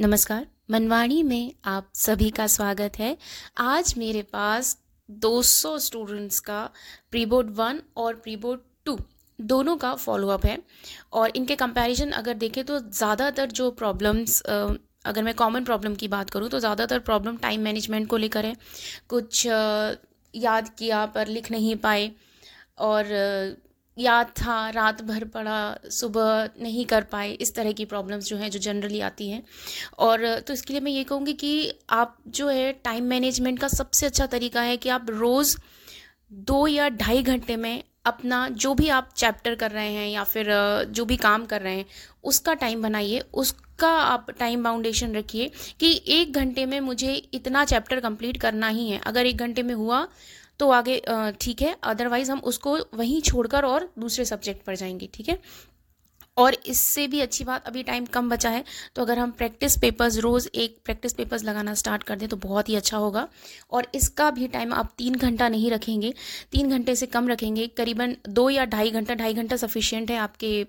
नमस्कार, मनवाणी में आप सभी का स्वागत है। आज मेरे पास 200 स्टूडेंट्स का प्री बोर्ड वन और प्री बोर्ड टू दोनों का फॉलोअप है। और इनके कंपैरिजन अगर देखें तो ज़्यादातर जो प्रॉब्लम्स अगर मैं कॉमन प्रॉब्लम की बात करूँ तो ज़्यादातर प्रॉब्लम टाइम मैनेजमेंट को लेकर है। कुछ याद किया पर लिख नहीं पाए और याद था, रात भर पड़ा, सुबह नहीं कर पाए, इस तरह की प्रॉब्लम्स जो हैं, जो जनरली आती हैं। और तो इसके लिए मैं ये कहूँगी कि आप जो है टाइम मैनेजमेंट का सबसे अच्छा तरीका है कि आप रोज़ दो या ढाई घंटे में अपना जो भी आप चैप्टर कर रहे हैं या फिर जो भी काम कर रहे हैं, उसका टाइम बनाइए। उसका आप टाइम बाउंडेशन रखिए कि एक घंटे में मुझे इतना चैप्टर कंप्लीट करना ही है। अगर एक घंटे में हुआ तो आगे ठीक है अदरवाइज़ हम उसको वहीं छोड़कर और दूसरे सब्जेक्ट पर जाएँगे, ठीक है? और इससे भी अच्छी बात, अभी टाइम कम बचा है तो अगर हम प्रैक्टिस पेपर्स रोज़ एक प्रैक्टिस पेपर्स लगाना स्टार्ट कर दें तो बहुत ही अच्छा होगा। और इसका भी टाइम आप तीन घंटा नहीं रखेंगे, तीन घंटे से कम रखेंगे, करीबन दो या ढाई घंटा ढाई घंटा सफिशियंट है आपके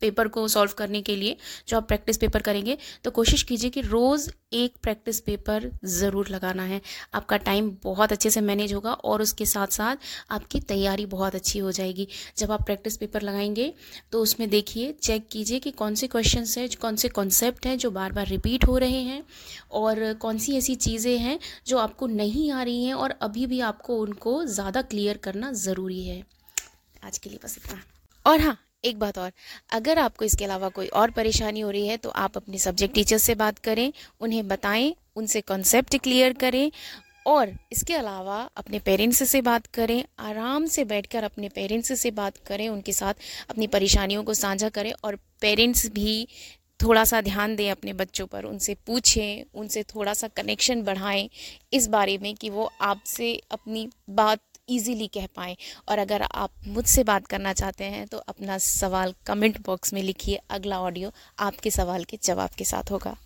पेपर को सॉल्व करने के लिए जो आप प्रैक्टिस पेपर करेंगे तो कोशिश कीजिए कि रोज़ एक प्रैक्टिस पेपर ज़रूर लगाना है। आपका टाइम बहुत अच्छे से मैनेज होगा और उसके साथ साथ आपकी तैयारी बहुत अच्छी हो जाएगी। जब आप प्रैक्टिस पेपर लगाएँगे तो उसमें देखिए, चेक कीजिए कि कौन से क्वेश्चन हैं, कौन से कॉन्सेप्ट हैं जो बार बार रिपीट हो रहे हैं और कौन सी ऐसी चीज़ें हैं जो आपको नहीं आ रही हैं और अभी भी आपको उनको ज़्यादा क्लियर करना ज़रूरी है। आज के लिए बस इतना। और हाँ एक बात और, अगर आपको इसके अलावा कोई और परेशानी हो रही है तो आप अपने सब्जेक्ट टीचर से बात करें, उन्हें बताएँ, उनसे कॉन्सेप्ट क्लियर करें, और इसके अलावा अपने पेरेंट्स से बात करें, आराम से बैठकर अपने पेरेंट्स से बात करें, उनके साथ अपनी परेशानियों को साझा करें, और पेरेंट्स भी थोड़ा सा ध्यान दें अपने बच्चों पर, उनसे पूछें, उनसे थोड़ा सा कनेक्शन बढ़ाएँ, इस बारे में कि वो आपसे अपनी बात ईजीली कह पाएँ। और अगर आप मुझसे बात करना चाहते हैं तो अपना सवाल कमेंट बॉक्स में लिखिए, अगला ऑडियो आपके सवाल के जवाब के साथ होगा।